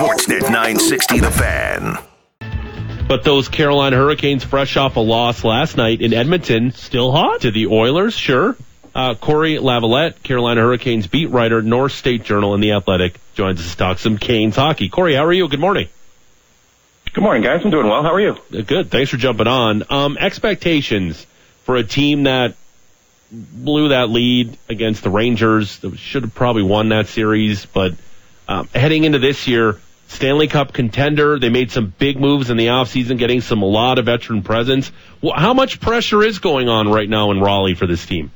Sportsnet 960 The Fan. But those Carolina Hurricanes, fresh off a loss last night in Edmonton, Still hot? to the Oilers, sure. Uh, Corey Lavalette, Carolina Hurricanes beat writer, North State Journal and The Athletic, joins us to talk some Canes hockey. Corey, how are you? Good morning. Good morning, guys. I'm doing well. How are you? Uh, Good. Thanks for jumping on. Um, expectations for a team that blew that lead against the Rangers, should have probably won that series, but um, heading into this year, Stanley Cup contender. They made some big moves in the offseason, getting some a lot of veteran presence. Well, how much pressure is going on right now in Raleigh for this team?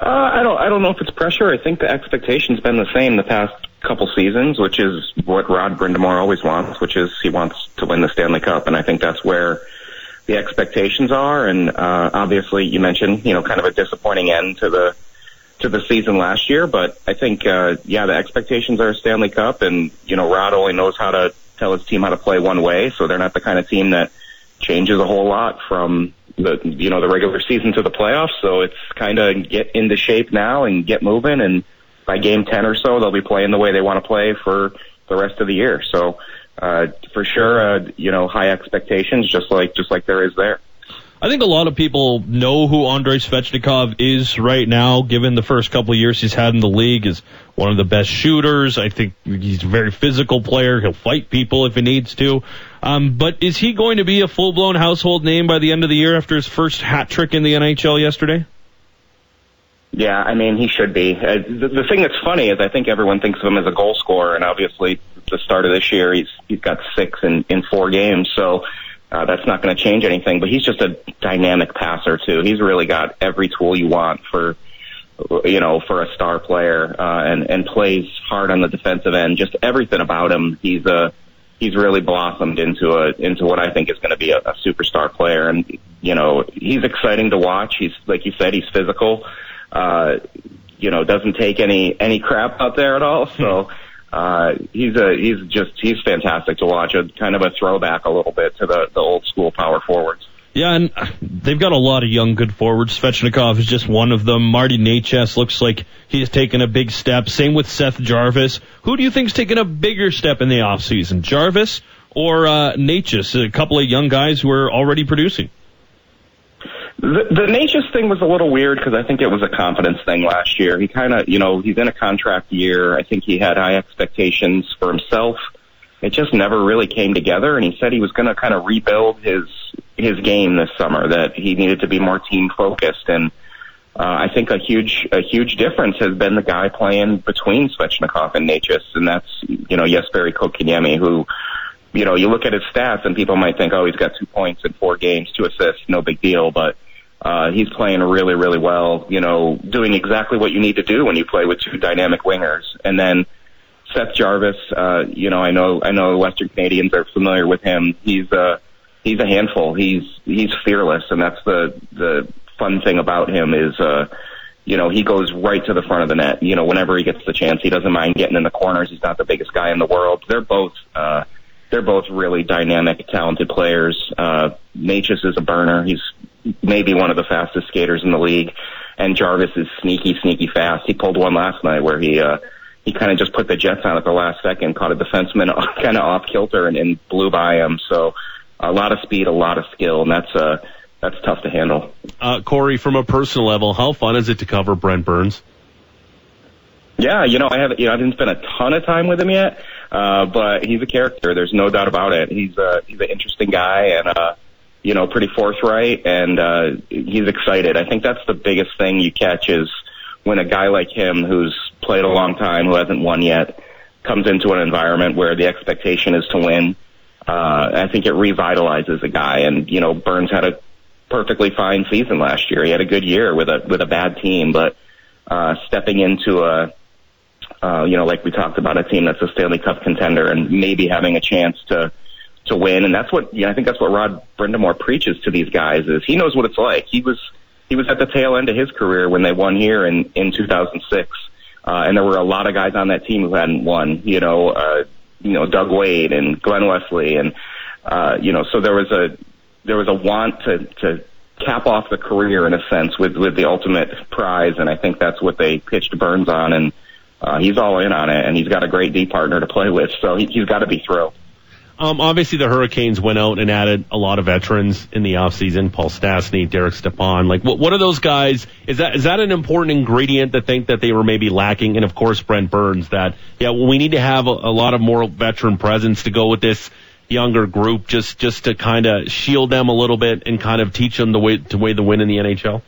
Uh, I don't. I don't know if it's pressure. I think the expectation's been the same the past couple seasons, which is what Rod Brind'Amour always wants, which is he wants to win the Stanley Cup, and I think that's where the expectations are. And uh, obviously, you mentioned you know kind of a disappointing end to the to the season last year, but I think uh, yeah, the expectations are Stanley Cup, and you know Rod only knows how to tell his team how to play one way, so they're not the kind of team that changes a whole lot from the you know the regular season to the playoffs. So it's kind of get into shape now and get moving, and by game ten or so, they'll be playing the way they want to play for the rest of the year. So uh, for sure, uh, you know, high expectations, just like just like there is there. I think a lot of people know who Andrei Svechnikov is right now, given the first couple of years he's had in the league is one of the best shooters. I think he's a very physical player. He'll fight people if he needs to. Um, but is he going to be a full-blown household name by the end of the year after his first hat trick in the NHL yesterday? Yeah, I mean, he should be. Uh, the, the thing that's funny is I think everyone thinks of him as a goal scorer, and obviously the start of this year he's he's got six in in four games, so uh, that's not going to change anything. But he's just a dynamic passer too. He's really got every tool you want for you know for a star player, uh, and and plays hard on the defensive end. Just everything about him, he's a he's really blossomed into a into what I think is going to be a, a superstar player. And you know he's exciting to watch. He's like you said, he's physical. Uh, you know, doesn't take any any crap out there at all. So uh, he's a he's just he's fantastic to watch. A kind of a throwback a little bit to the the old school power forwards. Yeah, and they've got a lot of young good forwards. Svechnikov is just one of them. Marty Necas looks like he has taken a big step. Same with Seth Jarvis. Who do you think's taken a bigger step in the offseason? Jarvis or uh, Necas? A couple of young guys who are already producing. The, the Necas thing was a little weird because I think it was a confidence thing last year. He kind of, you know, he's in a contract year. I think he had high expectations for himself. It just never really came together, and he said he was going to kind of rebuild his his game this summer. That he needed to be more team focused, and uh, I think a huge a huge difference has been the guy playing between Svechnikov and Necas, and that's you know Jesperi Kotkaniemi, who you know you look at his stats and people might think, oh, he's got two points in four games, two assists, no big deal, but uh, he's playing really, really well, you know, doing exactly what you need to do when you play with two dynamic wingers. And then Seth Jarvis, uh, you know, I know, I know Western Canadians are familiar with him. He's, uh, he's a handful. He's, he's fearless. And that's the, the fun thing about him is, uh, you know, he goes right to the front of the net. You know, whenever he gets the chance, he doesn't mind getting in the corners. He's not the biggest guy in the world. They're both, uh, they're both really dynamic, talented players. Uh, Necas is a burner. He's maybe one of the fastest skaters in the league. And Jarvis is sneaky, sneaky fast. He pulled one last night where he, uh, he kind of just put the Jets on at the last second, caught a defenseman kind of off kilter and, and blew by him. So a lot of speed, a lot of skill, and that's, uh, that's tough to handle. Uh, Corey, from a personal level, how fun is it to cover Brent Burns? Yeah, you know, I haven't, you know, I didn't spend a ton of time with him yet, uh, but he's a character. There's no doubt about it. He's, uh, he's an interesting guy and, uh, you know, pretty forthright and, uh, he's excited. I think that's the biggest thing you catch is when a guy like him who's played a long time, who hasn't won yet, comes into an environment where the expectation is to win. Uh, I think it revitalizes a guy and, you know, Burns had a perfectly fine season last year. He had a good year with a, with a bad team, but, uh, stepping into a, uh, you know, like we talked about, a team that's a Stanley Cup contender and maybe having a chance to to win. And that's what you know, I think that's what Rod Brind'Amour preaches to these guys is he knows what it's like. He was he was at the tail end of his career when they won here in in 2006, uh, and there were a lot of guys on that team who hadn't won. You know, uh, you know Doug Weight and Glen Wesley, and uh, you know, so there was a there was a want to to cap off the career in a sense with with the ultimate prize, and I think that's what they pitched Burns on and uh, he's all in on it, and he's got a great D partner to play with, so he, he's got to be thrilled. Um, obviously, the Hurricanes went out and added a lot of veterans in the offseason. Paul Stastny, Derek Stepan. Like, what, what are those guys? Is that is that an important ingredient to think that they were maybe lacking? And of course, Brent Burns. That yeah, well, we need to have a, a lot of more veteran presence to go with this younger group, just just to kind of shield them a little bit and kind of teach them the way to way the win in the NHL.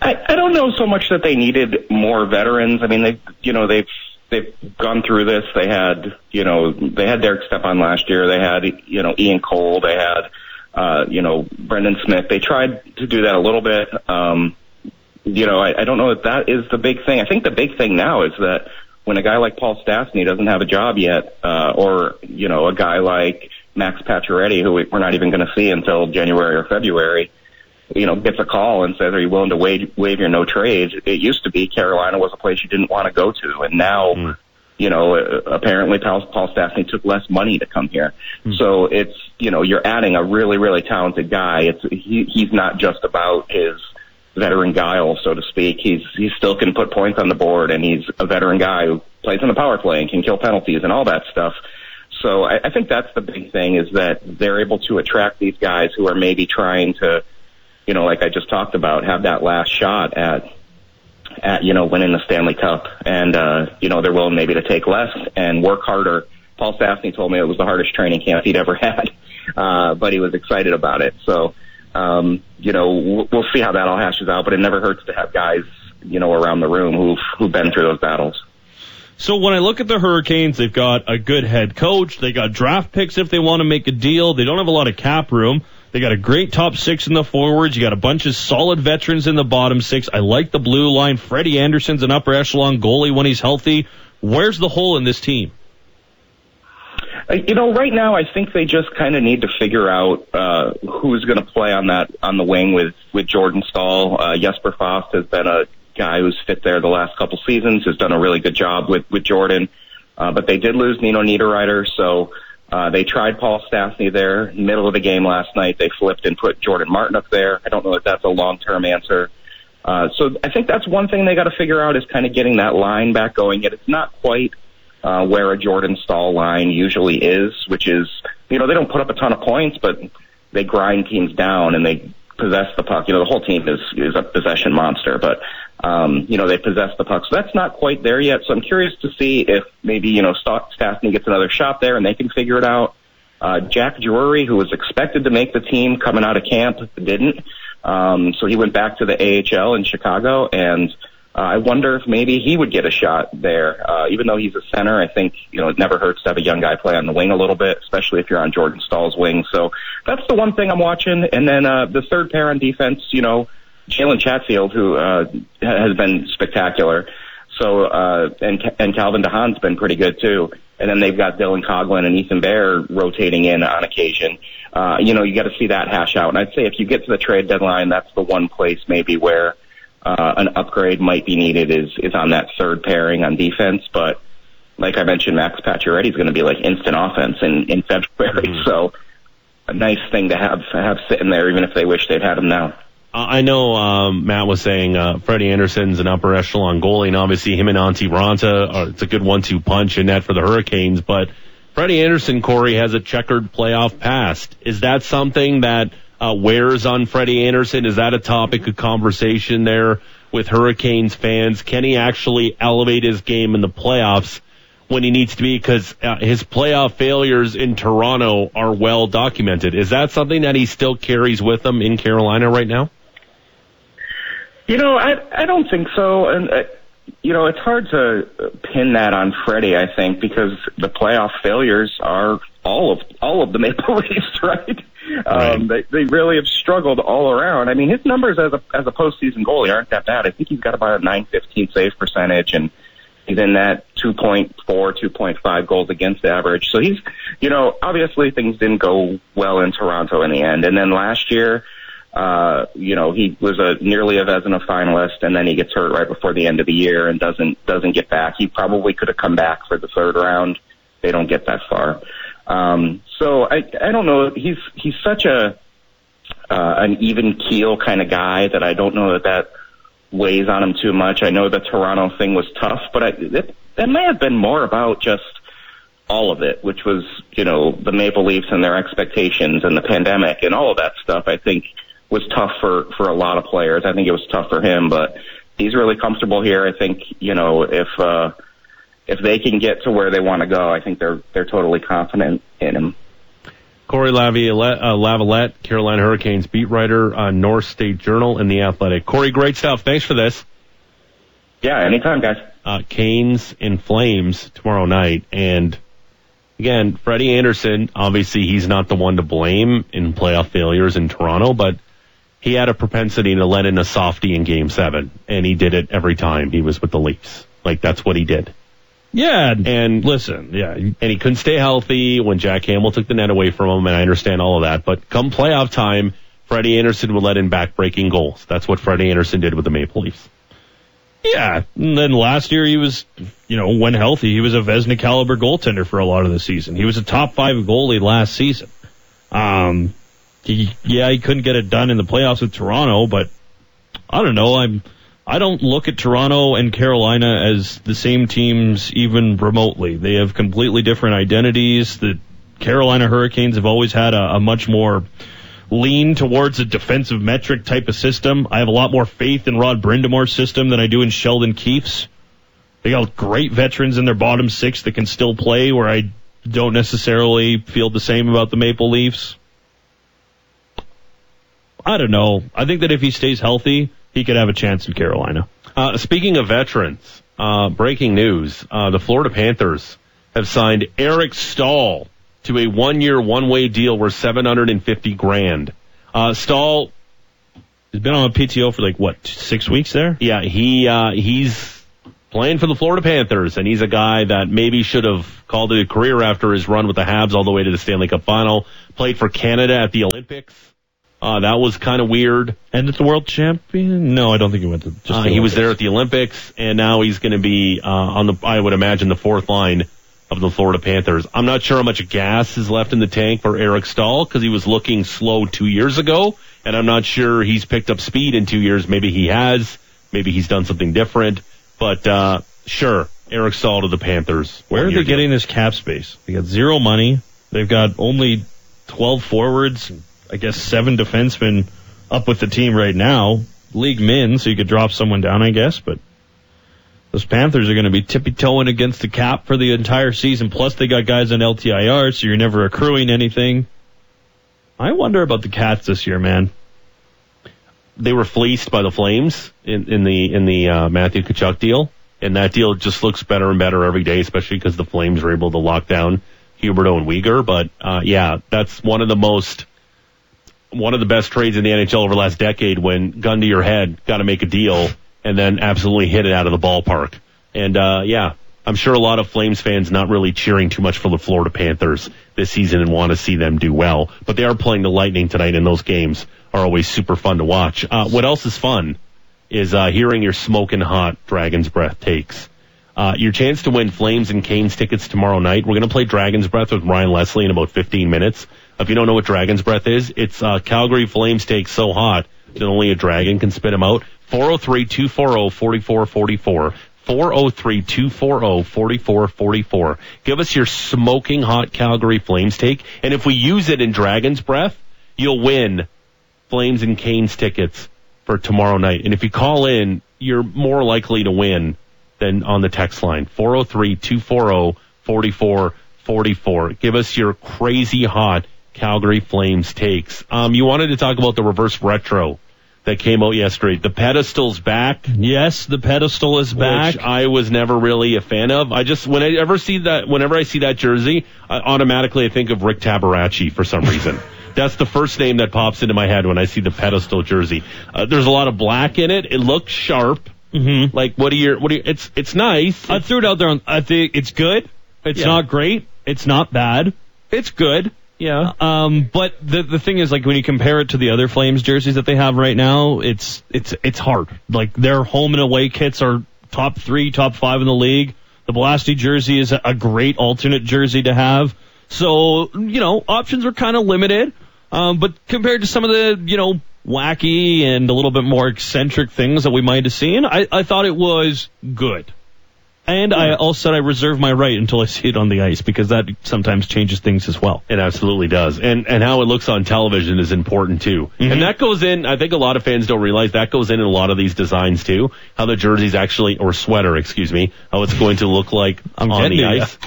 I, I don't know so much that they needed more veterans. I mean, they you know they've they've gone through this. They had, you know, they had Derek Stepan last year. They had, you know, Ian Cole. They had, uh, you know, Brendan Smith. They tried to do that a little bit. Um, you know, I, I don't know if that is the big thing. I think the big thing now is that when a guy like Paul Stastny doesn't have a job yet, uh, or, you know, a guy like Max Pacioretty, who we're not even going to see until January or February, you know, gets a call and says, "Are you willing to waive, waive your no trade?" It used to be Carolina was a place you didn't want to go to, and now, mm. you know, apparently Paul, Paul Stastny took less money to come here. Mm. So it's you know you're adding a really really talented guy. It's he, he's not just about his veteran guile, so to speak. He's he still can put points on the board, and he's a veteran guy who plays on the power play and can kill penalties and all that stuff. So I, I think that's the big thing is that they're able to attract these guys who are maybe trying to you know, like I just talked about, have that last shot at, at, you know, winning the Stanley Cup. And, uh, you know, they're willing maybe to take less and work harder. Paul Stastny told me it was the hardest training camp he'd ever had. Uh, but he was excited about it. So, um, you know, we'll see how that all hashes out, but it never hurts to have guys, you know, around the room who've, who've been through those battles. So when I look at the Hurricanes, they've got a good head coach. They got draft picks if they want to make a deal. They don't have a lot of cap room. They got a great top six in the forwards. You got a bunch of solid veterans in the bottom six. I like the blue line. Freddie Andersen's an upper echelon goalie when he's healthy. Where's the hole in this team? Uh, you know, right now I think they just kind of need to figure out uh, who's going to play on that on the wing with with Jordan Staal. Uh, Jesper Fast has been a guy who's fit there the last couple seasons. Has done a really good job with with Jordan, uh, but they did lose Nino Niederreiter, so uh, they tried Paul Stastny there, middle of the game last night. They flipped and put Jordan Martin up there. I don't know if that's a long-term answer. Uh, so I think that's one thing they got to figure out is kind of getting that line back going. Yet it's not quite uh, where a Jordan Staal line usually is, which is you know they don't put up a ton of points, but they grind teams down and they possess the puck. You know the whole team is is a possession monster, but um, you know, they possess the puck. So that's not quite there yet. So I'm curious to see if maybe, you know, Stastny gets another shot there and they can figure it out. Uh, Jack Drury, who was expected to make the team coming out of camp, didn't. Um, so he went back to the AHL in Chicago and, uh, I wonder if maybe he would get a shot there. Uh, even though he's a center, I think, you know, it never hurts to have a young guy play on the wing a little bit, especially if you're on Jordan Staal's wing. So that's the one thing I'm watching. And then, uh, the third pair on defense, you know, Jalen Chatfield, who uh, has been spectacular. So uh, and and Calvin DeHaan's been pretty good too. And then they've got Dylan Coghlan and Ethan Bear rotating in on occasion. Uh, you know, you got to see that hash out. And I'd say if you get to the trade deadline, that's the one place maybe where uh, an upgrade might be needed is is on that third pairing on defense. But like I mentioned, Max Pacioretty is going to be like instant offense in in February. Mm-hmm. So a nice thing to have have sitting there, even if they wish they'd had him now. I know um, Matt was saying uh, Freddie Andersen's an upper echelon goalie, and obviously him and Antti Raanta are, it's a good one-two punch in that for the Hurricanes. But Freddie Andersen, Corey, has a checkered playoff past. Is that something that uh, wears on Freddie Andersen? Is that a topic of conversation there with Hurricanes fans? Can he actually elevate his game in the playoffs when he needs to be? Because uh, his playoff failures in Toronto are well documented. Is that something that he still carries with him in Carolina right now? You know, I I don't think so, and uh, you know, it's hard to pin that on Freddie. I think because the playoff failures are all of all of the Maple Leafs, right? Right. Um, they they really have struggled all around. I mean, his numbers as a as a postseason goalie aren't that bad. I think he's got about a nine fifteen save percentage, and he's in that 2.4, 2.5 goals against average. So he's, you know, obviously things didn't go well in Toronto in the end. And then last year uh, you know, he was a nearly a Vezina finalist, and then he gets hurt right before the end of the year and doesn't doesn't get back. He probably could have come back for the third round. They don't get that far. Um, so I I don't know. He's he's such a uh, an even keel kind of guy that I don't know that that weighs on him too much. I know the Toronto thing was tough, but I, it, it may have been more about just all of it, which was, you know, the Maple Leafs and their expectations and the pandemic and all of that stuff. I think was tough for for a lot of players. I think it was tough for him, but he's really comfortable here. I think, you know, if uh if they can get to where they want to go, I think they're they're totally confident in him. Corey Laviolette, uh, Lavalette, Carolina Hurricanes beat writer on North State Journal and The Athletic. Corey, great stuff. Thanks for this. Yeah, anytime, guys. Uh, Canes and Flames tomorrow night. And again, Freddie Andersen, obviously he's not the one to blame in playoff failures in Toronto, but he had a propensity to let in a softie in game seven. And he did it every time he was with the Leafs. Like that's what he did. Yeah, And listen, yeah, and he couldn't stay healthy when Jack Campbell took the net away from him, and I understand all of that. But come playoff time, Freddie Andersen would let in back-breaking goals. That's what Freddie Andersen did with the Maple Leafs. yeah. And then last year he was, you know, when healthy, he was a Vezina caliber goaltender for a lot of the season. He was a top five goalie last season. Um, he, yeah, he couldn't get it done in the playoffs with Toronto, but I don't know. I'm, I don't look at Toronto and Carolina as the same teams even remotely. They have completely different identities. The Carolina Hurricanes have always had a, a much more lean towards a defensive metric type of system. I have a lot more faith in Rod Brind'Amour's system than I do in Sheldon Keefe's. They got great veterans in their bottom six that can still play where I don't necessarily feel the same about the Maple Leafs. I don't know. I think that if he stays healthy, he could have a chance in Carolina. Uh, speaking of veterans, uh, breaking news: uh, the Florida Panthers have signed Eric Staal to a one-year, one-way deal worth seven hundred and fifty grand. Uh, Staal, He's been on a PTO for like what six weeks there. yeah, he uh, he's playing for the Florida Panthers, and he's a guy that maybe should have called it a career after his run with the Habs all the way to the Stanley Cup final. Played for Canada at the Olympics. Uh, that was kind of weird. And it's the world champion? No, I don't think he went to. Just Uh, the he was there at the Olympics, and now he's going to be uh, on the. I would imagine the fourth line of the Florida Panthers. I'm not sure how much gas is left in the tank for Eric Staal because he was looking slow two years ago, and I'm not sure he's picked up speed in two years. Maybe he has. Maybe he's done something different. But uh, sure, Eric Staal to the Panthers. Where are they getting this cap space? They got zero money. They've got only 12 forwards, I guess seven defensemen up with the team right now. League min, so you could drop someone down, I guess, but those Panthers are going to be tippy toeing against the cap for the entire season. Plus, they got guys on LTIR, so you're never accruing anything. I wonder about the Cats this year, man. they were fleeced by the Flames in, in the in the uh, Matthew Tkachuk deal, and that deal just looks better and better every day, especially because the Flames were able to lock down Huberdeau and Weegar. But uh, yeah, that's one of the most one of the best trades in the NHL over the last decade. When gun to your head, got to make a deal, and then absolutely hit it out of the ballpark. And uh, yeah, I'm sure a lot of Flames fans not really cheering too much for the Florida Panthers this season and want to see them do well. But they are playing the Lightning tonight, and those games are always super fun to watch. Uh, what else is fun is uh, hearing your smoking hot Dragon's Breath takes. Uh, your chance to win Flames and Canes tickets tomorrow night. We're going to play Dragon's Breath with Ryan Leslie in about 15 minutes. If you don't know what Dragon's Breath is, it's uh, Calgary Flames take so hot that only a dragon can spit them out. 403-240-4444. 403-240-4444. Give us your smoking hot Calgary Flames take. And if we use it in Dragon's Breath, you'll win Flames and Canes tickets for tomorrow night. And if you call in, you're more likely to win than on the text line. 403-240-4444. Give us your crazy hot Calgary Flames takes. Um, you wanted to talk about the reverse retro that came out yesterday. The pedestal's back. Yes, the pedestal is back. Which I was never really a fan of. I just when I ever see that, whenever I see that jersey, I automatically I think of Rick Tabaracci for some reason. That's the first name that pops into my head when I see the pedestal jersey. Uh, there's a lot of black in it. It looks sharp. Mm-hmm. Like what are you? What are you? It's it's nice. I threw it out there. On, I think it's good. It's Yeah. not great. It's not bad. It's good. Yeah. Um, but the the thing is, like when you compare it to the other Flames jerseys that they have right now, it's it's it's hard. Like their home and away kits are top three, top five in the league. The Blasty jersey is a, great alternate jersey to have. So you know, options are kind of limited. Um, but compared to some of the you know wacky and a little bit more eccentric things that we might have seen, I, I thought it was good. And I also said I reserve my right until I see it on the ice because that sometimes changes things as well. It absolutely does. And and how it looks on television is important too. Mm-hmm. And that goes in, I think a lot of fans don't realize that goes in in a lot of these designs too. How the jersey's actually, or sweater, excuse me, how it's going to look like I'm on the ice.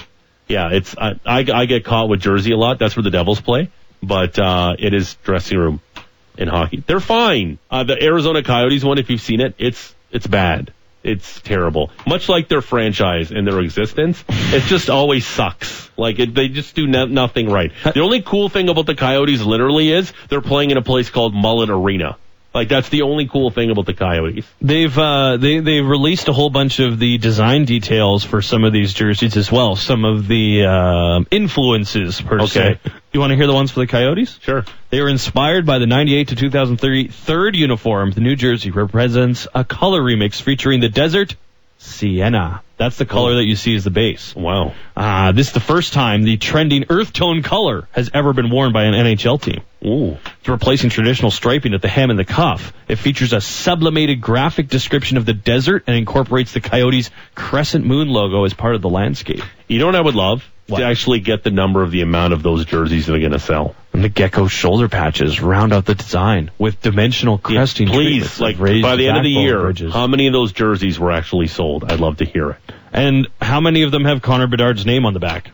Yeah, it's, I, I, I get caught with jersey a lot. That's where the Devils play. But, uh, it is dressing room in hockey. They're fine. Uh, the Arizona Coyotes one, if you've seen it, it's, it's bad. It's terrible. Much like their franchise and their existence, it just always sucks. Like it, they just do no, nothing right. The only cool thing about the Coyotes literally is they're playing in a place called Mullet Arena. Like that's the only cool thing about the Coyotes. They've uh, they they've released a whole bunch of the design details for some of these jerseys as well. Some of the um influences per Okay. se. You want to hear the ones for the Coyotes? Sure. They were inspired by the 98 to 2003 third uniform. The New Jersey represents a color remix featuring the desert sienna. That's the color that you see as the base. Wow. Uh, this is the first time the trending earth tone color has ever been worn by an NHL team. Ooh. It's replacing traditional striping at the hem and the cuff. It features a sublimated graphic description of the desert and incorporates the Coyotes' crescent moon logo as part of the landscape. You know what I would love? What? To actually get the number of the amount of those jerseys that they're going to sell. And the gecko shoulder patches round out the design with dimensional cresting. Please, like by the end of the year, bridges. how many of those jerseys were actually sold? I'd love to hear it. and how many of them have Connor Bedard's name on the back?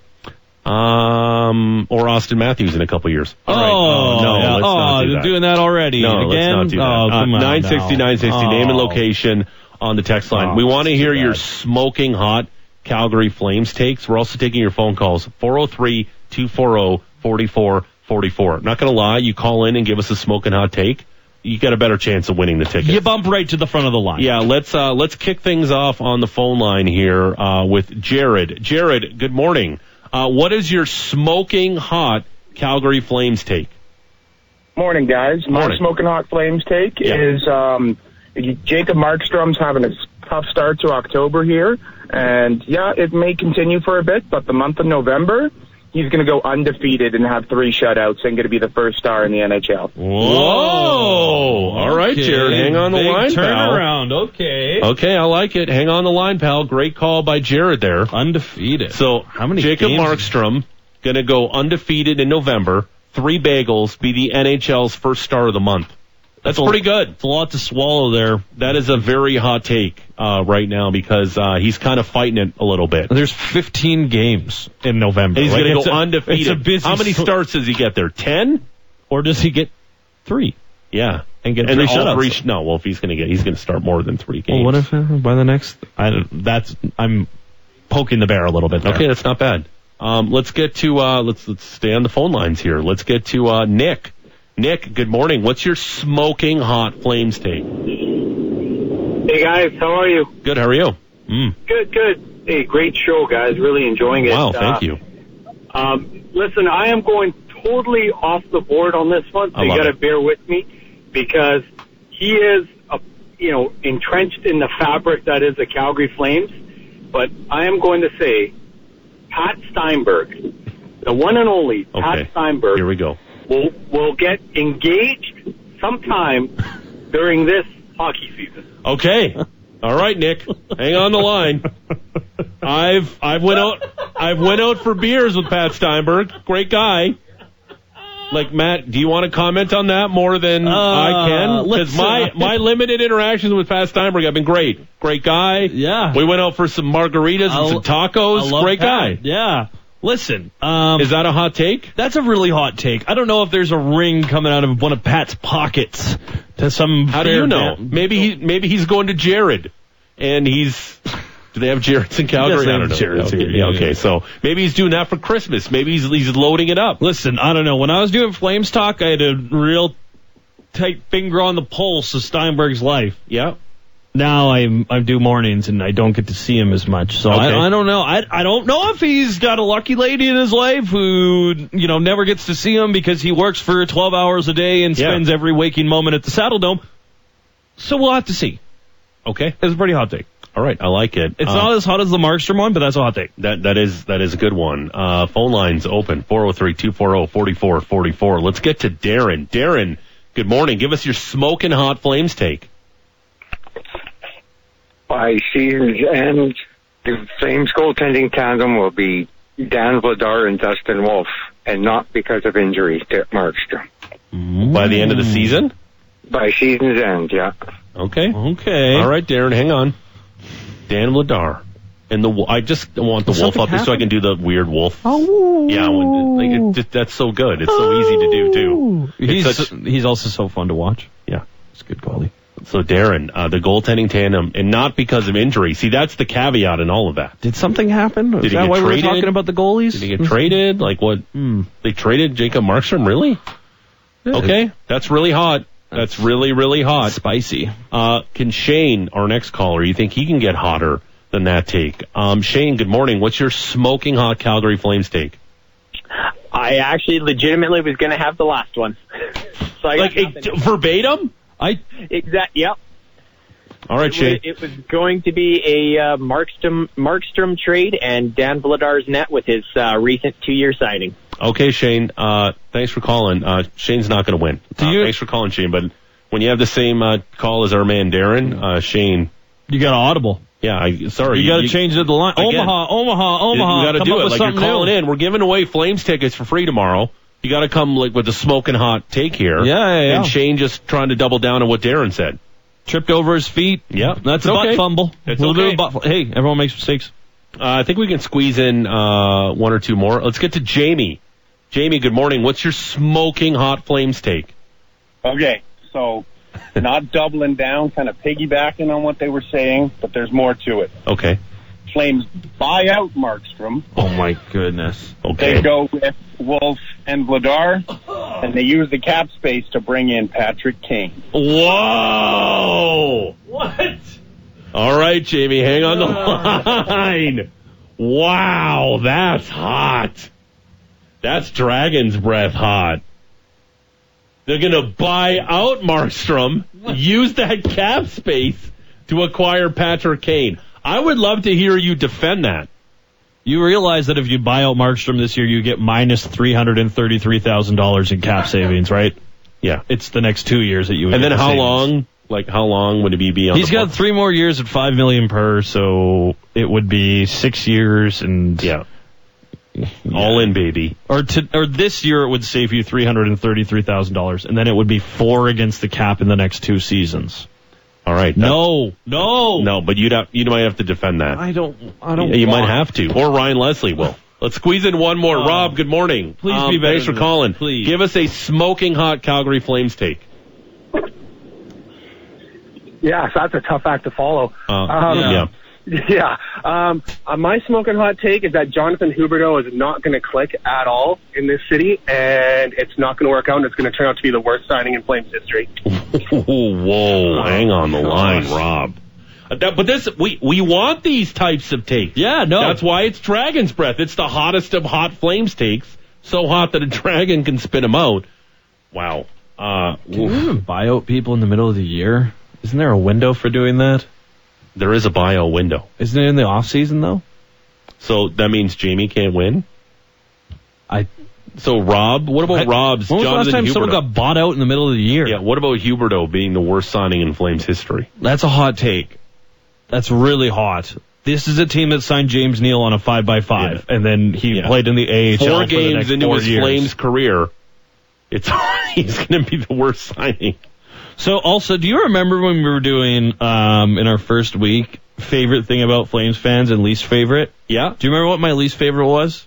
Um, or Auston Matthews in a couple years. All right. Oh, no, yeah. oh, do that. doing that already. No, again? let's not do that. Oh, come uh, on 960, now. 960, name and Oh. location on the text line. Oh, we want to hear your smoking hot Calgary Flames takes. We're also taking your phone calls. 403 240 4444. Not going to lie, you call in and give us a smoking hot take. You got a better chance of winning the ticket. You bump right to the front of the line. Yeah, let's uh, let's kick things off on the phone line here uh, with Jared. Jared, good morning. Uh, what is your smoking hot Calgary Flames take? Morning, guys. My Morning. smoking hot flames take Yeah. is um, Jacob Markstrom's having a tough start to October here, and yeah, it may continue for a bit, but the month of November, he's going to go undefeated and have three shutouts and going to be the first star in the NHL. Whoa! All right, Okay. Jared, hang on the Big line, pal. turnaround. Okay. Okay, I like it. Hang on the line, pal. Great call by Jared there. Undefeated. So, How many Jacob games- Markstrom going to go undefeated in November. Three bagels, be the NHL's first star of the month. That's pretty good. It's a lot to swallow there. That is a very hot take uh, right now because uh, he's kind of fighting it a little bit. There's 15 games in November. He's Like, going to go a- undefeated. It's a busy How many starts does he get there? Ten? Or does he get three? Yeah, And get and three shutouts. three sh- no, well, if he's going to get, he's going to start more than three games. Well, what if uh, by the next? I don't, that's I'm poking the bear a little bit. There. Okay, that's not bad. Um, let's get to uh, let's let's stay on the phone lines here. Let's get to uh, Nick. Nick, good morning. What's your smoking hot flames take? Hey guys, how are you? Good. How are you? Good, good. Hey, great show, guys. Really enjoying it. Wow, Uh, thank you. Um, listen, I am going totally off the board on this one. So you got to bear with me because he is, a, you know, entrenched in the fabric that is the Calgary Flames. But I am going to say, Pat Steinberg, the one and only Okay. Pat Steinberg, Here we go. Will will get engaged sometime during this hockey season. Okay. All right, Nick. Hang on the line. I've I've went out I've went out for beers with Pat Steinberg. Great guy. Like Matt, do you want to comment on that more than I uh, can? Because uh, my I- my limited interactions with Pat Steinberg have been great. Great guy. Yeah. We went out for some margaritas and I some tacos. I love Great Pat. guy. Yeah. Listen, um, Is that a hot take? that's a really hot take. I don't know if there's a ring coming out of one of Pat's pockets to some. How do you know? man. Maybe he maybe he's going to Jared, and he's. Do they have Jareds in Calgary? I don't know. Here, yeah, yeah, okay, so maybe he's doing that for Christmas. Maybe he's he's loading it up. Listen, I don't know. When I was doing Flames talk, I had a real tight finger on the pulse of Steinberg's life. Yeah. Now I'm I do mornings and I don't get to see him as much. So Okay. I, I don't know. I I don't know if he's got a lucky lady in his life who you know never gets to see him because he works for 12 hours a day and Yeah. spends every waking moment at the Saddle Dome. So we'll have to see. Okay. It's a pretty hot take. All right. I like it. It's Uh, not as hot as the Markstrom one, but that's a hot take. that that is that is a good one. Uh, phone lines open 403-240-4444. Let's get to Darren. Darren, Good morning. Give us your smoking hot Flames take. By season's end, the Flames goaltending tandem will be Dan Vladar and Dustin Wolf, and not because of injury to Markstrom. By the end of the mm. season? By season's end, yeah. Okay. Okay. All right, Darren, hang on. Dan Vladar. And the I just want the Did wolf up there so I can do the weird wolf. Oh. Yeah, when- like, it just, that's so good. It's so easy to do too. Oh. It's He's such- he's also so fun to watch. yeah. It's good goalie. So Darren, uh, the goaltending tandem, and not because of injury. See, that's the caveat in all of that. Did something happen? Is he that get why we traded? were talking about the goalies? Did he get traded? Like what? Hmm. They traded Jacob Markstrom? Really? Okay, that's really hot. That's really, really hot. Spicy. Uh, can Shane, our next caller, you think he can get hotter than that take? Um, Shane, good morning. What's your smoking hot Calgary Flames take? I actually legitimately was going to have the last one. so I Like got eh, verbatim? I exact. Yep. All right, It was, Shane. it was going to be a uh, Markstrom Markstrom trade and Dan Vladar's net with his uh, recent two-year signing. Okay, Shane. Uh, thanks for calling. Uh, Shane's not going to win. Do Uh, you- thanks for calling, Shane. But when you have the same uh, call as our man Darren, uh, Shane. you got an audible. Yeah, I, sorry. You got to change it the line. Again. Omaha, Omaha, Omaha. You got to Come do up it with like you're something calling new. in. We're giving away Flames tickets for free tomorrow. You got to come like with a smoking hot take here. Yeah, yeah, yeah. And Shane just trying to double down on what Darren said. Tripped over his feet. Yeah, That's it's a butt fumble. It's We'll do okay. a butt fu- Hey, everyone makes mistakes. Uh, I think we can squeeze in uh, one or two more. Let's get to Jamie. Jamie, good morning. What's your smoking hot Flames take? Okay, so not doubling down, kind of piggybacking on what they were saying, but there's more to it. Okay. Flames buy out Markstrom. Oh my goodness. Okay. They go with Wolf and Vladar, and they use the cap space to bring in Patrick Kane. Whoa! What? All right, Jamie, hang on the line. Wow, that's hot. That's dragon's breath hot. They're gonna buy out Markstrom, use that cap space to acquire Patrick Kane. I would love to hear you defend that. You realize that if you buy out Markstrom this year, you get minus three hundred and thirty-three thousand dollars in cap savings, right? Yeah. It's the next two years that you. Would And then the how savings. long? Like how long would it be beyond? He's got three more years at five million per, so it would be six years and yeah. All in, baby. Or to, or this year it would save you three hundred and thirty-three thousand dollars, and then it would be four against the cap in the next two seasons. All right. No, no, No, but you'd have, you might have to defend that. I don't. I don't. Yeah, you want- might have to, or Ryan Leslie will. Let's squeeze in one more. Rob, good morning. Please Um, be better Thanks for calling. Please. Give us a smoking hot Calgary Flames take. Yeah, so that's a tough act to follow. Uh, Um, yeah. Yeah. Um, uh, my smoking hot take is that Jonathan Huberdeau is not going to click at all in this city, and it's not going to work out, and it's going to turn out to be the worst signing in Flames history. Whoa, hang on the line, Rob. Uh, that- but this, we we want these types of takes. Yeah, no. That's why it's Dragon's Breath. It's the hottest of hot Flames takes. So hot that a dragon can spit them out. Wow. Uh, Can you even buy out people in the middle of the year? Isn't there a window for doing that? There is a bio window. Isn't it in the off season though? So that means Jamie can't win. I. So Rob, what about I- Rob's When was the last Jonathan time someone got bought out in the middle of the year? Yeah, what about Huberdeau being the worst signing in Flames history? That's a hot take. That's really hot. This is a team that signed James Neal on a five by five, and then he Yeah. played in the AHL Four for the games next into four his years. Flames career, it's he's going to be the worst signing. So also, do you remember when we were doing um, in our first week favorite thing about Flames fans and least favorite? Yeah, Do you remember what my least favorite was?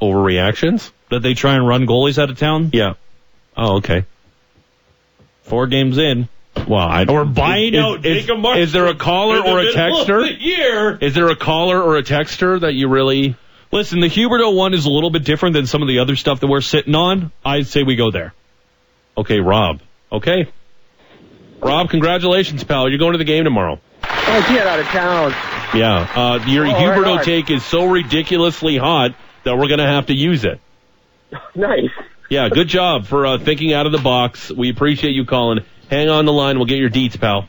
overreactions. That they try and run goalies out of town. Yeah. Oh, okay. Four games in. Well, I Or buying is, out is, Jacob is there a caller or a texter? year. Is there a caller or a texter that you really? Listen, the Huberdeau one is a little bit different than some of the other stuff that we're sitting on. I'd say we go there. Okay, Rob. Okay. Rob, congratulations, pal. You're going to the game tomorrow. Oh, get out of town. Yeah. Uh, your Oh, Huberdeau right take is so ridiculously hot that we're going to have to use it. Nice. Yeah, good job for uh, thinking out of the box. We appreciate you calling. Hang on the line. We'll get your deets, pal.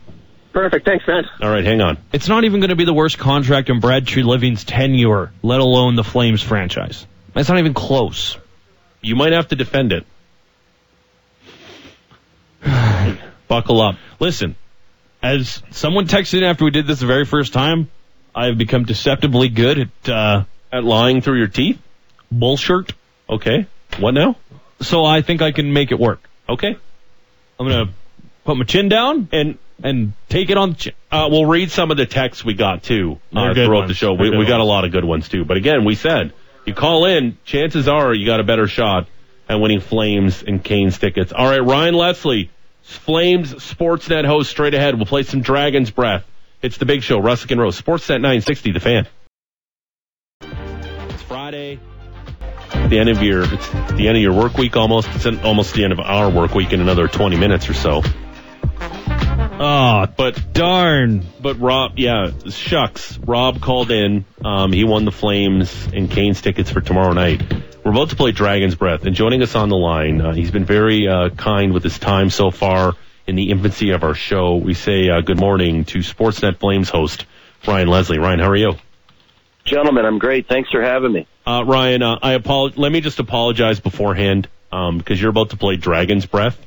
Perfect. Thanks, man. All right, hang on. It's not even going to be the worst contract in Brad Living's tenure, let alone the Flames franchise. It's not even close. You might have to defend it. Buckle up. Listen, as someone texted in after we did this the very first time, I've become deceptively good at uh, At lying through your teeth? bullshit. Okay. What now? So I think I can make it work. Okay. I'm gonna put my chin down And and take it on the chin. uh, we'll read some of the texts we got too They're uh, throughout ones. the show. They're We, we got a lot of good ones too. But again, we said you call in, chances are you got a better shot at winning Flames and Canes tickets. All right, Ryan Leslie, Flames Sportsnet host, straight ahead. We'll play some Dragon's Breath. It's the big show, Russick and Rose, Sportsnet 960, the fan. It's Friday. The end of your, it's the end of your work week almost. It's in, almost the end of our work week in another 20 minutes or so. Oh, But darn. but Rob, yeah, shucks. Rob called in. Um, he won the Flames and Canes tickets for tomorrow night. We're about to play Dragon's Breath, and joining us on the line, uh, he's been very uh, kind with his time so far in the infancy of our show. We say uh, good morning to Sportsnet Flames host Ryan Leslie. Ryan, how are you? Gentlemen, I'm great. Thanks for having me. Uh, Ryan, uh, I apologize. Let me just apologize beforehand um, because you're about to play Dragon's Breath.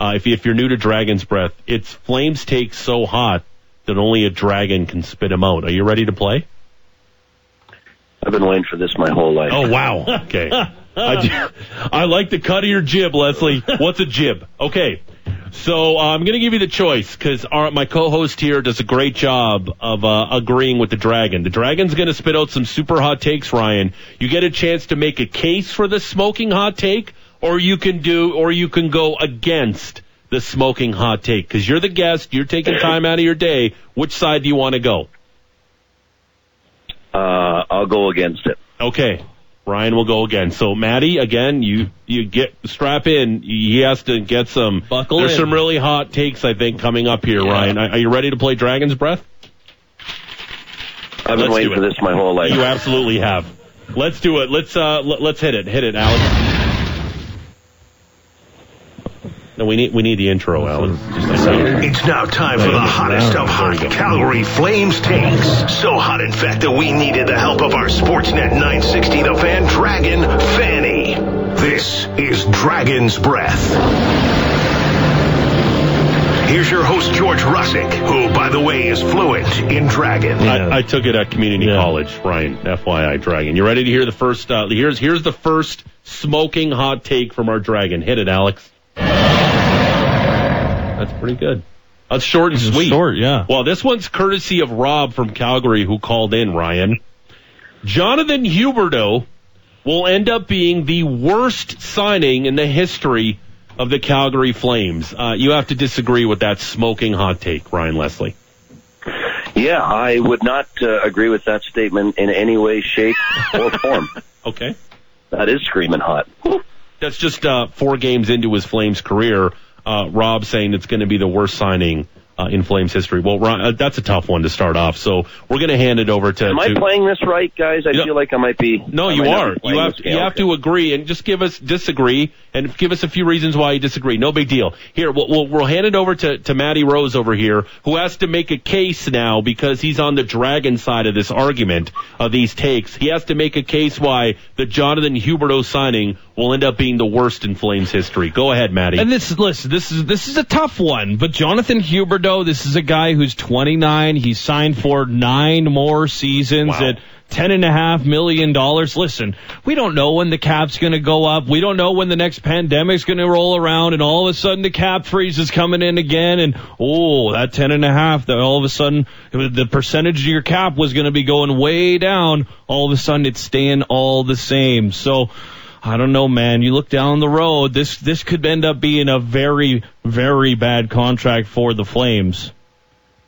Uh, if, if you're new to Dragon's Breath, it's Flames take so hot that only a dragon can spit them out. Are you ready to play? I've been waiting for this my whole life. Oh wow. Okay. I, I like the cut of your jib, Leslie. What's a jib? Okay. So uh, I'm going to give you the choice because my co-host here does a great job of uh, agreeing with the dragon. The dragon's going to spit out some super hot takes, Ryan. You get a chance to make a case for the smoking hot take, or you can do, or you can go against the smoking hot take because you're the guest. You're taking time out of your day. Which side do you want to go? Uh, I'll go against it. Okay. Ryan will go again. So Maddie, again, you you get strap in. He has to get some. Buckle There's in. some really hot takes, I think, coming up here. Ryan, are are you ready to play Dragon's Breath? I've been Let's waiting for this my whole life. You absolutely have. Let's do it. Let's uh let, let's hit it. Hit it, Alex. No, we need we need the intro, Alex. Just a second. It's now time for the hottest of hot Calgary Flames takes. So hot, in fact, that we needed the help of our Sportsnet 960 The Fan Dragon, Fanny. This is Dragon's Breath. Here's your host, George Russick, who, by the way, is fluent in Dragon. I, I took it at community college, Ryan. FYI, Dragon. You ready to hear the first? Uh, here's here's the first smoking hot take from our Dragon. Hit it, Alex. That's pretty good. That's short and sweet. Short, yeah. Well, this one's courtesy of Rob from Calgary who called in, Ryan. Jonathan Huberdeau will end up being the worst signing in the history of the Calgary Flames. Uh, you have to disagree with that smoking hot take, Ryan Leslie. Yeah, I would not uh, agree with that statement in any way, shape, or form. Okay. That is screaming hot. That's just uh, four games into his Flames career. Uh, Rob saying it's going to be the worst signing uh, in Flames history. Well, Ron, uh, that's a tough one to start off. So we're going to hand it over to. Am I to- playing this right, guys? I You know- feel like I might be. No, you are. You have game. you have to agree and just give us disagree and give us a few reasons why you disagree. No big deal. Here, we'll we'll, we'll hand it over to to Matty Rose over here, who has to make a case now because he's on the Dragon side of this argument of these takes. He has to make a case why the Jonathan Huberdeau signing will end up being the worst in Flames history. Go ahead, Matty. And this, listen, this is this is a tough one. But Jonathan Huberdeau, this is a guy who's 29. He's signed for nine more seasons Wow. at ten and a half million dollars. Listen, we don't know when the cap's going to go up. We don't know when the next pandemic's going to roll around, and all of a sudden the cap freeze is coming in again. And oh, that ten and a half, that all of a sudden the percentage of your cap was going to be going way down. All of a sudden it's staying all the same. So. I don't know, man. You look down the road, this this could end up being a very, very bad contract for the Flames.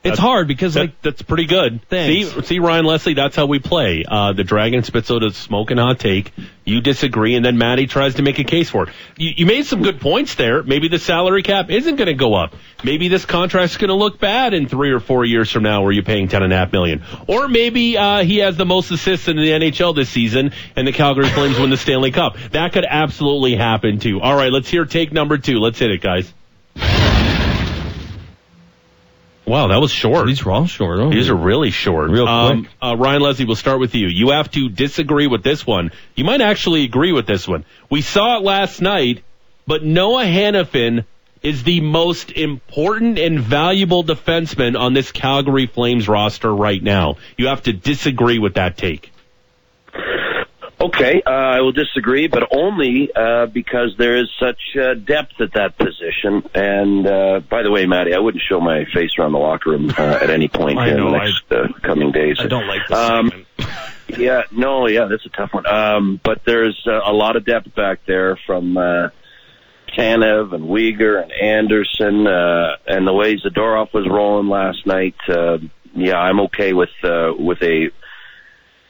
It's hard because That- like that's pretty good. Thanks. See, see, Ryan Leslie, that's how we play. Uh, the Dragon spits out a smoking hot take. You disagree, and then Maddie tries to make a case for it. You, you made some good points there. Maybe the salary cap isn't going to go up. Maybe this contract's going to look bad in three or four years from now, where you're paying ten and a half million. Or maybe uh, he has the most assists in the NHL this season, and the Calgary Flames win the Stanley Cup. That could absolutely happen too. All right, let's hear take number two. Let's hit it, guys. Wow, that was short. these are all short. Oh, These are really short. Real Um, quick. uh, Ryan Leslie, we'll start with you. You have to disagree with this one. You might actually agree with this one. We saw it last night, but Noah Hanifin is the most important and valuable defenseman on this Calgary Flames roster right now. You have to disagree with that take. Okay, uh, I will disagree, but only uh, because there is such uh, depth at that position. And uh, by the way, Matty, I wouldn't show my face around the locker room uh, at any point I in know, the next uh, coming days. I don't like this Um, yeah, no, yeah, that's a tough one. Um, but there's uh, a lot of depth back there from uh, Tanev and Weegar and Andersson, uh, and the way Zadorov was rolling last night. Uh, yeah, I'm okay with uh, with a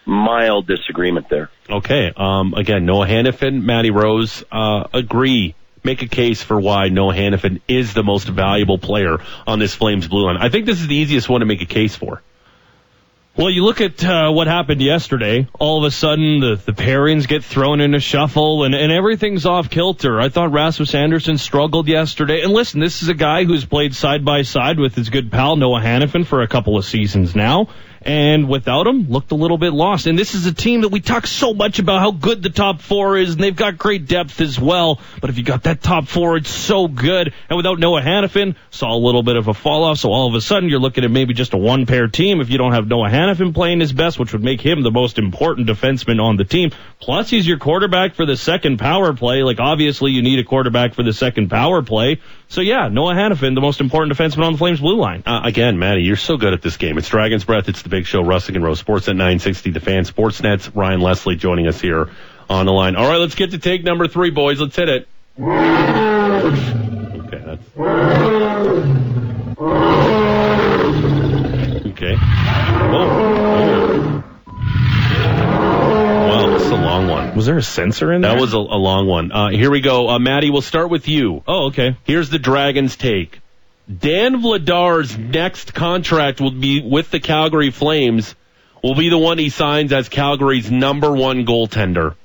mild disagreement there. Okay. Um, again, Noah Hanifin, Matty Rose, uh, agree. Make a case for why Noah Hanifin is the most valuable player on this Flames blue line. I think this is the easiest one to make a case for. Well, you look at uh, what happened yesterday. All of a sudden, the, the pairings get thrown in a shuffle, and, and everything's off kilter. I thought Rasmus Andersson struggled yesterday. And listen, this is a guy who's played side by side with his good pal Noah Hanifin for a couple of seasons now. And without him, looked a little bit lost. And this is a team that we talk so much about how good the top four is, and they've got great depth as well. But if you got that top four, it's so good. And without Noah Hanifin, saw a little bit of a fall off. So all of a sudden, you're looking at maybe just a one pair team if you don't have Noah Hanifin playing his best, which would make him the most important defenseman on the team. Plus, he's your quarterback for the second power play. Like, obviously, you need a quarterback for the second power play. So yeah, Noah Hanifin, the most important defenseman on the Flames blue line. Uh, again, Matty, you're so good at this game. It's Dragon's Breath. It's the big show, Russick and Rose Sports at 960. The fan Sportsnet's Ryan Leslie joining us here on the line. All right, let's get to take number three, boys. Let's hit it. Okay, that's. Okay. Oh. oh. Was there a censor in there? That was a, a long one. Uh, here we go. Uh, Maddie, we'll start with you. Oh, okay. Here's the Dragons' take. Dan Vladar's next contract will be with the Calgary Flames. Will be the one he signs as Calgary's number one goaltender.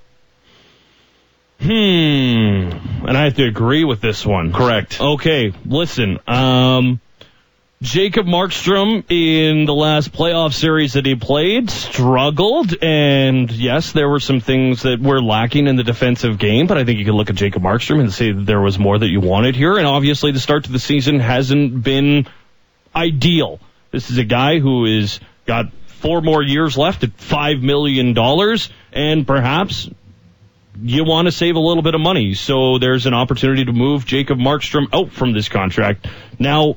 Hmm. And I have to agree with this one. Correct. Okay, listen. Um, Jacob Markstrom in the last playoff series that he played struggled, and yes, there were some things that were lacking in the defensive game. But I think you can look at Jacob Markstrom and say that there was more that you wanted here. And obviously, the start to the season hasn't been ideal. This is a guy who is got four more years left at five million dollars, and perhaps you want to save a little bit of money. So there's an opportunity to move Jacob Markstrom out from this contract. Now,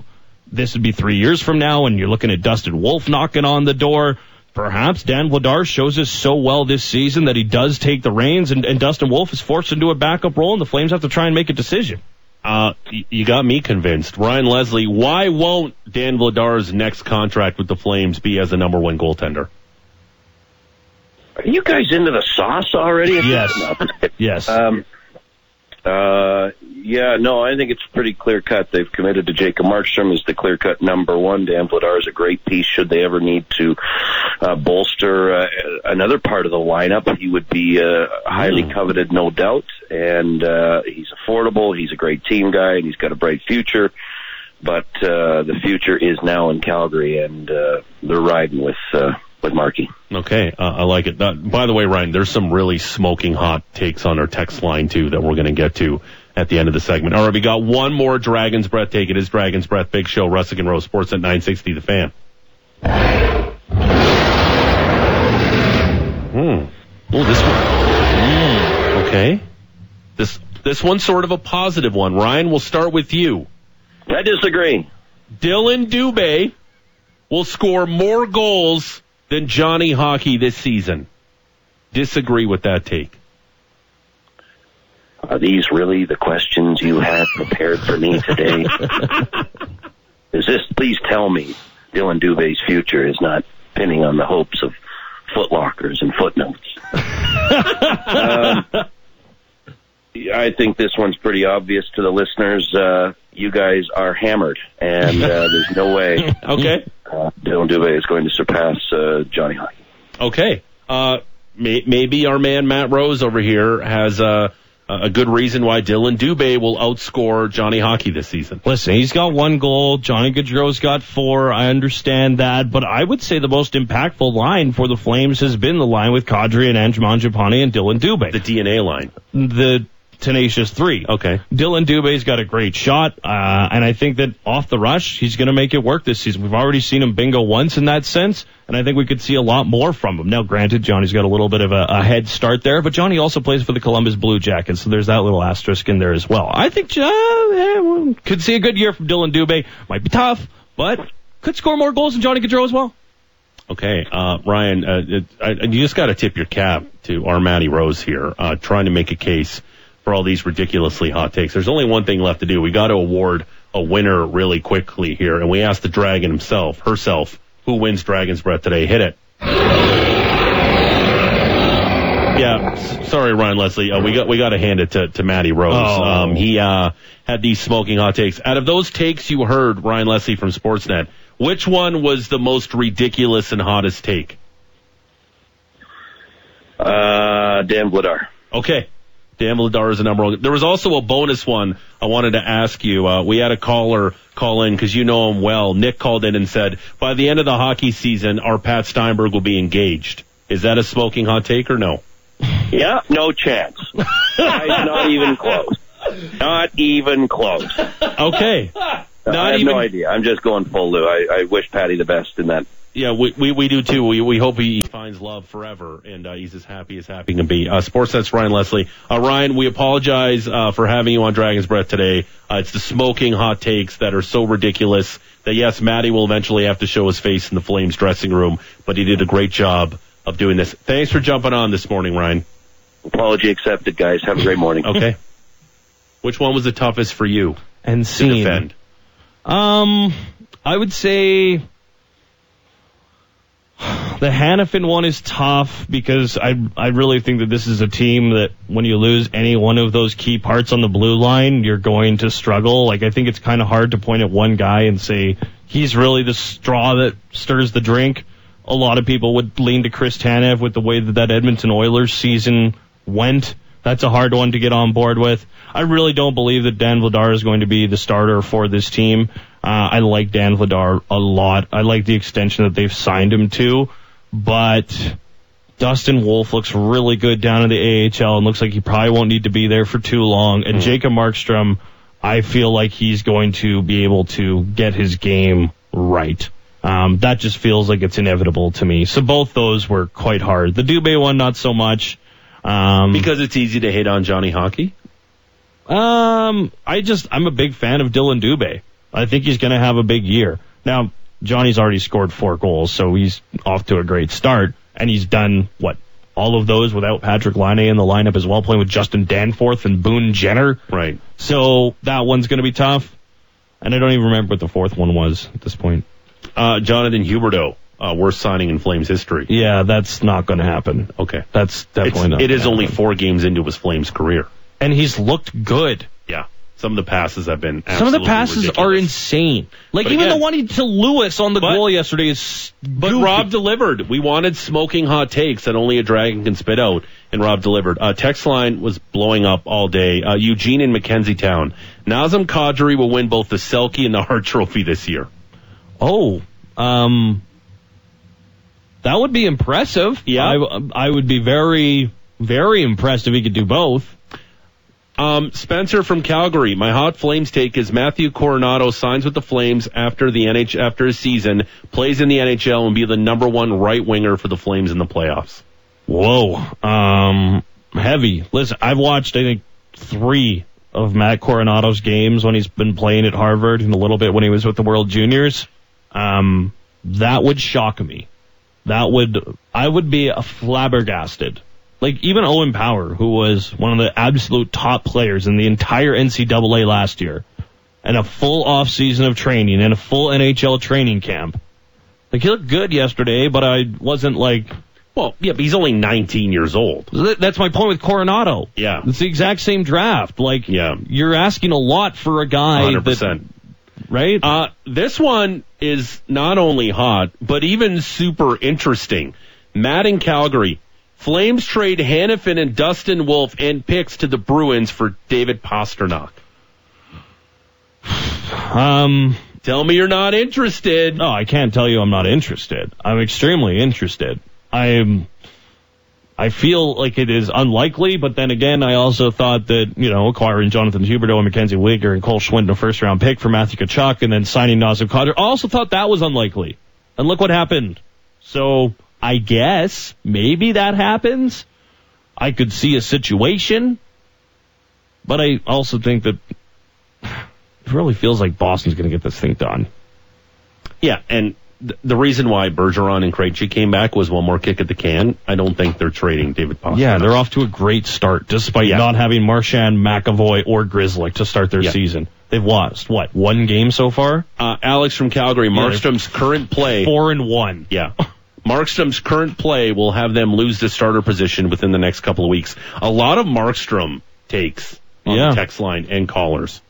this would be three years from now, and you're looking at Dustin Wolf knocking on the door. Perhaps Dan Vladar shows us so well this season that he does take the reins, and, and Dustin Wolf is forced into a backup role, and the Flames have to try and make a decision. Uh, you got me convinced. Ryan Leslie, why won't Dan Vladar's next contract with the Flames be as a number one goaltender? Are you guys into the sauce already? Yes. Yes. Um, uh, yeah, no, I think it's pretty clear cut. They've committed to Jacob Markstrom as the clear cut number one. Dan Vladar is a great piece. Should they ever need to uh, bolster uh, another part of the lineup, he would be uh, highly coveted, no doubt. And uh, he's affordable. He's a great team guy, and he's got a bright future. But uh, the future is now in Calgary, and uh, they're riding with uh, with Markey. Okay, uh, I like it. Uh, by the way, Ryan, there's some really smoking hot takes on our text line too that we're going to get to at the end of the segment. All right, we got one more Dragon's Breath take. It is Dragon's Breath Big Show, Russick and Rose Sports at 960 The Fan. Hmm. Oh, this one. Hmm. Okay. This this one's sort of a positive one. Ryan, we'll start with you. I disagree. Dylan Dubé will score more goals than Johnny Hockey this season. Disagree with that take. Are these really the questions you had prepared for me today? is this, please tell me, Dylan Dubé's future is not pinning on the hopes of footlockers and footnotes. um, I think this one's pretty obvious to the listeners. Uh, you guys are hammered, and uh, there's no way Okay. uh, Dylan Dubé is going to surpass uh, Johnny Hockey. Okay. Uh, may, maybe our man Matt Rose over here has uh, a good reason why Dylan Dubé will outscore Johnny Hockey this season. Listen, he's got one goal. Johnny Gaudreau's got four. I understand that, but I would say the most impactful line for the Flames has been the line with Kadri and Anj Mangiapane and Dylan Dubé. The DNA line. The tenacious three. Okay. Dylan Dubé's got a great shot, uh, and I think that off the rush, he's going to make it work this season. We've already seen him bingo once in that sense, and I think we could see a lot more from him. Now, granted, Johnny's got a little bit of a, a head start there, but Johnny also plays for the Columbus Blue Jackets, so there's that little asterisk in there as well. I think uh, could see a good year from Dylan Dubé. Might be tough, but could score more goals than Johnny Gaudreau as well. Okay, uh, Ryan, uh, it, I, you just got to tip your cap to our Matty Rose here, uh, trying to make a case for all these ridiculously hot takes. There's only one thing left to do. We got to award a winner really quickly here, and we asked the Dragon himself, herself, who wins Dragon's Breath today. Hit it. Yeah, s- sorry, Ryan Leslie. Uh, we got we got to hand it to to Matty Rose. Oh. Um, he uh, had these smoking hot takes. Out of those takes you heard, Ryan Leslie from Sportsnet, which one was the most ridiculous and hottest take? Uh, Dan Vladar. Okay. Dan Vladar is the number one. There was also a bonus one I wanted to ask you. Uh, we had a caller call in because you know him well. Nick called in and said, by the end of the hockey season, our Pat Steinberg will be engaged. Is that a smoking hot take or no? Yeah, no chance. Not even close. Not even close. Okay. I have even... no idea. I'm just going full Lou. I, I wish Patty the best in that. Yeah, we, we, we do too. We, we hope he finds love forever and uh, he's as happy as happy can be. Uh, Sportsnet's Ryan Leslie. Uh, Ryan, we apologize uh, for having you on Dragon's Breath today. Uh, it's the smoking hot takes that are so ridiculous that yes, Maddie will eventually have to show his face in the Flames dressing room, but he did a great job of doing this. Thanks for jumping on this morning, Ryan. Apology accepted, guys. Have a great morning. Okay. Which one was the toughest for you And to defend? Um, I would say the Hanifin one is tough because I I really think that this is a team that when you lose any one of those key parts on the blue line, you're going to struggle. Like I think it's kind of hard to point at one guy and say he's really the straw that stirs the drink. A lot of people would lean to Chris Tanev with the way that that Edmonton Oilers season went. That's a hard one to get on board with. I really don't believe that Dan Vladar is going to be the starter for this team. Uh, I like Dan Vladar a lot. I like the extension that they've signed him to, but Dustin Wolf looks really good down in the AHL and looks like he probably won't need to be there for too long. And Jacob Markstrom, I feel like he's going to be able to get his game right. Um, that just feels like it's inevitable to me. So both those were quite hard. The Dubé one, not so much. Um, Because it's easy to hate on Johnny Hockey? um, I just I'm a big fan of Dylan Dubé. I think he's going to have a big year. Now Johnny's already scored four goals, so he's off to a great start, and he's done what all of those without Patrik Laine in the lineup as well, playing with Justin Danforth and Boone Jenner. Right. So that one's going to be tough, and I don't even remember what the fourth one was at this point. Uh, Jonathan Huberdeau, uh, worst signing in Flames history. Yeah, that's not going to happen. Okay. That's definitely It's, not. it is gonna only four games into his Flames career. and he's looked good. Yeah. Some of the passes have been Some of the passes ridiculous. are insane. Like But even again- the one to Lewis on the But- goal yesterday is. But goofy. Rob delivered. We wanted smoking hot takes that only a dragon can spit out, and Rob delivered. Uh, text line was blowing up all day. Uh, Eugene in McKenzie Towne. Nazem Kadri will win both the Selke and the Hart Trophy this year. Oh, um, that would be impressive. Yeah. I, I would be very, very impressed if he could do both. Um, Spencer from Calgary. My hot Flames take is Matthew Coronato signs with the Flames after the NH after his season, plays in the NHL, and be the number one right winger for the Flames in the playoffs. Whoa, um, heavy. Listen, I've watched I think three of Matt Coronato's games when he's been playing at Harvard and a little bit when he was with the World Juniors. Um, that would shock me. That would I would be flabbergasted. Like even Owen Power, who was one of the absolute top players in the entire NCAA last year, and a full off season of training and a full NHL training camp. Like he looked good yesterday, but I wasn't like Well, yeah, but he's only 19 years old. That's my point with Coronato. Yeah. It's the exact same draft. Like, Yeah. you're asking a lot for a guy 100%. that, right? Uh, this one is not only hot, but even super interesting. Matt in Calgary. Flames trade Hanifin and Dustin Wolf and picks to the Bruins for David Pastrnak. um, Tell me you're not interested. no, I can't tell you I'm not interested. I'm extremely interested. I'm, I feel like it is unlikely, but then again, I also thought that, you know, acquiring Jonathan Huberdeau and MacKenzie Weegar and Cole Schwindt a first round pick for Matthew Tkachuk and then signing Nazem Kadri, I also thought that was unlikely. And look what happened. So I guess maybe that happens. I could see a situation, but I also think that it really feels like Boston's going to get this thing done. Yeah, and th- the reason why Bergeron and Krejci came back was one more kick at the can. I don't think they're trading David Pastrnak. Yeah, they're off to a great start, despite Yeah. not having Marchand, McAvoy, or Grizzly to start their Yeah. season. They've lost what one game so far? Uh, Alex from Calgary, Markstrom's current play. Four and one. Yeah. Markstrom's current play will have them lose the starter position within the next couple of weeks. A lot of Markstrom takes on Yeah. the text line and callers.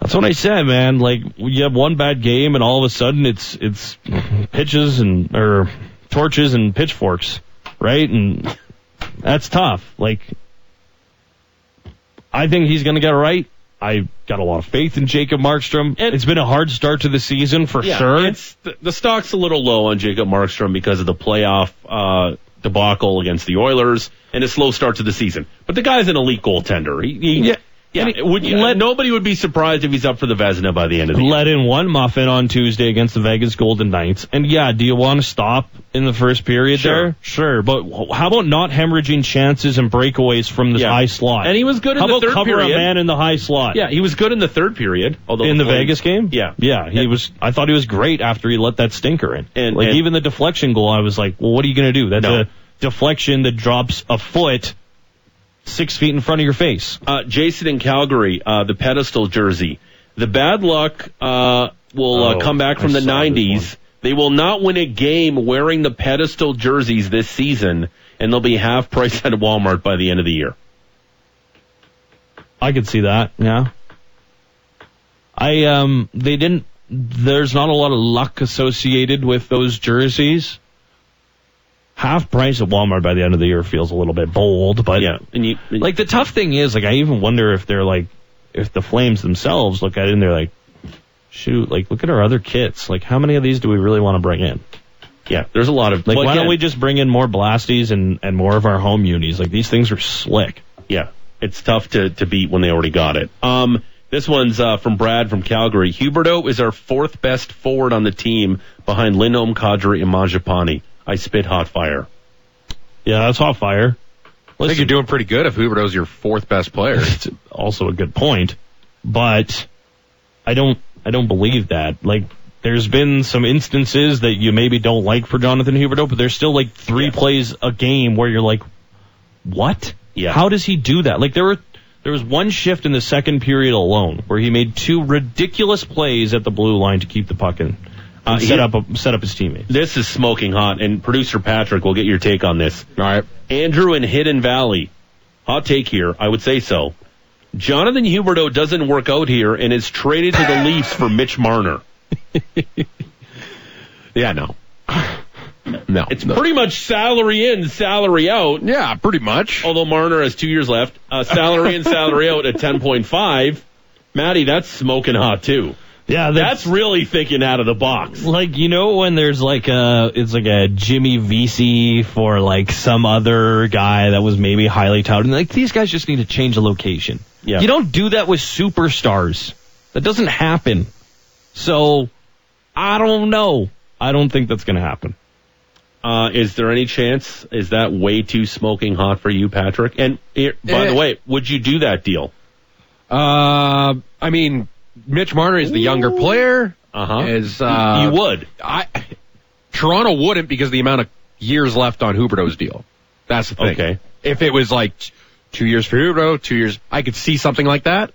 That's what I said, man. Like you have one bad game, and all of a sudden it's it's pitches and or torches and pitchforks, right? And that's tough. Like I think he's going to get right. I got a lot of faith in Jacob Markstrom. And it's been a hard start to the season for Yeah, sure. It's the, the stock's a little low on Jacob Markstrom because of the playoff uh, debacle against the Oilers and a slow start to the season. But the guy's an elite goaltender. He, he, Yeah. Yeah. Would you, let- nobody would be surprised if he's up for the Vezina by the end of the year. let in one muffin on Tuesday against the Vegas Golden Knights. And yeah, do you want to stop in the first period Sure. there? Sure. But how about not hemorrhaging chances and breakaways from the Yeah. high slot? And he was good in how the about third cover period. a man in the high slot? Yeah, he was good in the third period. Although in the Vegas game? Yeah. Yeah, he was I thought he was great after he let that stinker in. And- like and- even the deflection goal, I was like, well, what are you going to do? That's No. a deflection that drops a foot six feet in front of your face. Uh, Jason in Calgary, uh, the pedestal jersey. The bad luck uh, will uh, Oh, come back from I the 90s. They will not win a game wearing the pedestal jerseys this season, and they'll be half price at Walmart by the end of the year. I could see that. Yeah. I um they didn't there's not a lot of luck associated with those jerseys. Half price at Walmart by the end of the year feels a little bit bold, but Yeah, and you like the tough thing is like I even wonder if they're like if the Flames themselves look at it and they're like shoot, like look at our other kits. Like how many of these do we really want to bring in? yeah, there's a lot of Like well, why don't we just bring in more blasties and and more of our home unis? Like these things are slick. Yeah, it's tough to, to beat when they already got it. Um, this one's uh, from Brad from Calgary. Huberdeau is our fourth best forward on the team behind Lindholm, Kadri, and Mangiapane. I spit hot fire. Yeah, that's hot fire. I think you're doing pretty good if Huberdeau's your fourth best player. it's also a good point, but I don't I don't believe that. Like there's been some instances that you maybe don't like for Jonathan Huberdeau, but there's still like three plays a game where you're like, what? Yeah. How does he do that? Like there were there was one shift in the second period alone where he made two ridiculous plays at the blue line to keep the puck in. Uh, set up a, set up his teammates. This is smoking hot, and producer Patrick will get your take on this. All right. Andrew in Hidden Valley. Hot take here. I would say so. Jonathan Huberdeau doesn't work out here and is traded to the Leafs for Mitch Marner. Yeah, no. No. It's no. pretty much salary in, salary out. Yeah, pretty much. Although Marner has two years left. Uh, salary in, salary out at 10.5. Matty, that's smoking hot too. Yeah, That's really thinking out of the box. like you know when there's like a it's like a Jimmy Vesey for like some other guy that was maybe highly touted. Like these guys just need to change the location. Yeah. You don't do that with superstars. That doesn't happen. So I don't know. I don't think that's going to happen. Uh, is there any chance? Is that way too smoking hot for you, Patrick? And here, by Eh. the way, would you do that deal? Uh, I mean, Mitch Marner is the younger player. Uh huh. Is uh, you would. I Toronto wouldn't because of the amount of years left on Huberdeau's deal. That's the thing. Okay. If it was like two years for Huberdeau, two years, I could see something like that.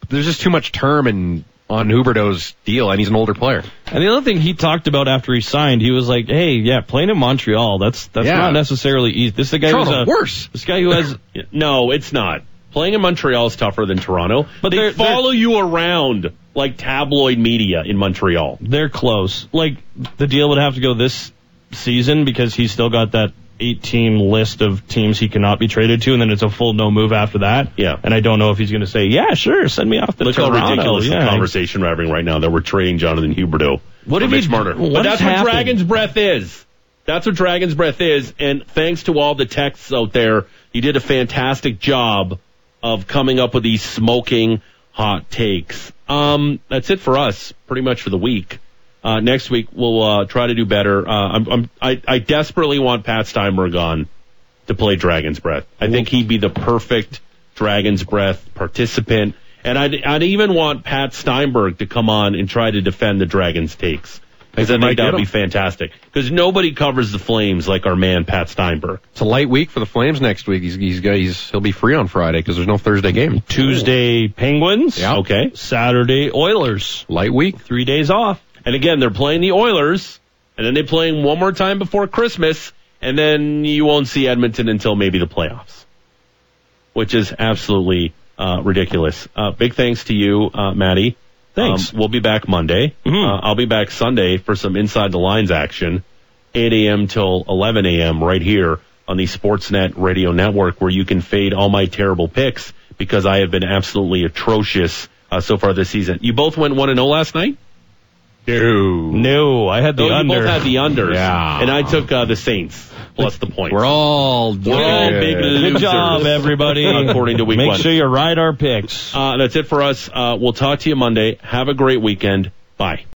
But there's just too much term in on Huberdeau's deal, and he's an older player. And the other thing he talked about after he signed, he was like, "Hey, yeah, playing in Montreal, that's that's Yeah. not necessarily easy. This is the guy who's a, worse. This guy who has No, it's not. Playing in Montreal is tougher than Toronto, But they they're- follow you around like tabloid media in Montreal. They're close. Like the deal would have to go this season because he's still got that eight team list of teams he cannot be traded to, and then it's a full no move after that. Yeah. And I don't know if he's going to say, yeah, sure, send me off to Look Toronto. how ridiculous yeah. the conversation we're having right now that we're trading Jonathan Huberdeau What if Mitch Marner. what but that's what? Dragon's breath is. that's what Dragon's Breath is. And thanks to all the texts out there, you did a fantastic job of coming up with these smoking hot takes. Um, that's it for us, pretty much for the week. Uh, next week we'll uh, try to do better. Uh, I'm, I'm, I, I desperately want Pat Steinberg on to play Dragon's Breath. I think he'd be the perfect Dragon's Breath participant. And I'd, I'd even want Pat Steinberg to come on and try to defend the Dragons' takes. Because I think that would be fantastic. Because nobody covers the Flames like our man Pat Steinberg. It's a light week for the Flames next week. He's he's, got, he's he'll be free on Friday because there's no Thursday game. Tuesday Penguins. Yeah. Okay. Saturday Oilers. Light week. Three days off. And again, they're playing the Oilers, and then they're playing one more time before Christmas, and then you won't see Edmonton until maybe the playoffs, which is absolutely uh, ridiculous. Uh, big thanks to you, uh, Maddie. Thanks. Um, we'll be back Monday. Mhm. Uh, I'll be back Sunday for some Inside the Lines action, 8 a.m. till 11 a.m. right here on the Sportsnet Radio Network, where you can fade all my terrible picks because I have been absolutely atrocious uh, so far this season. You both went 1 and 0 last night? No. No, I had the you under. both had the unders. Yeah. And I took uh, the Saints plus the points. We're all We're all big Good job, everybody. According to week Make one. sure you ride our picks. Uh, that's it for us. Uh, we'll talk to you Monday. Have a great weekend. Bye.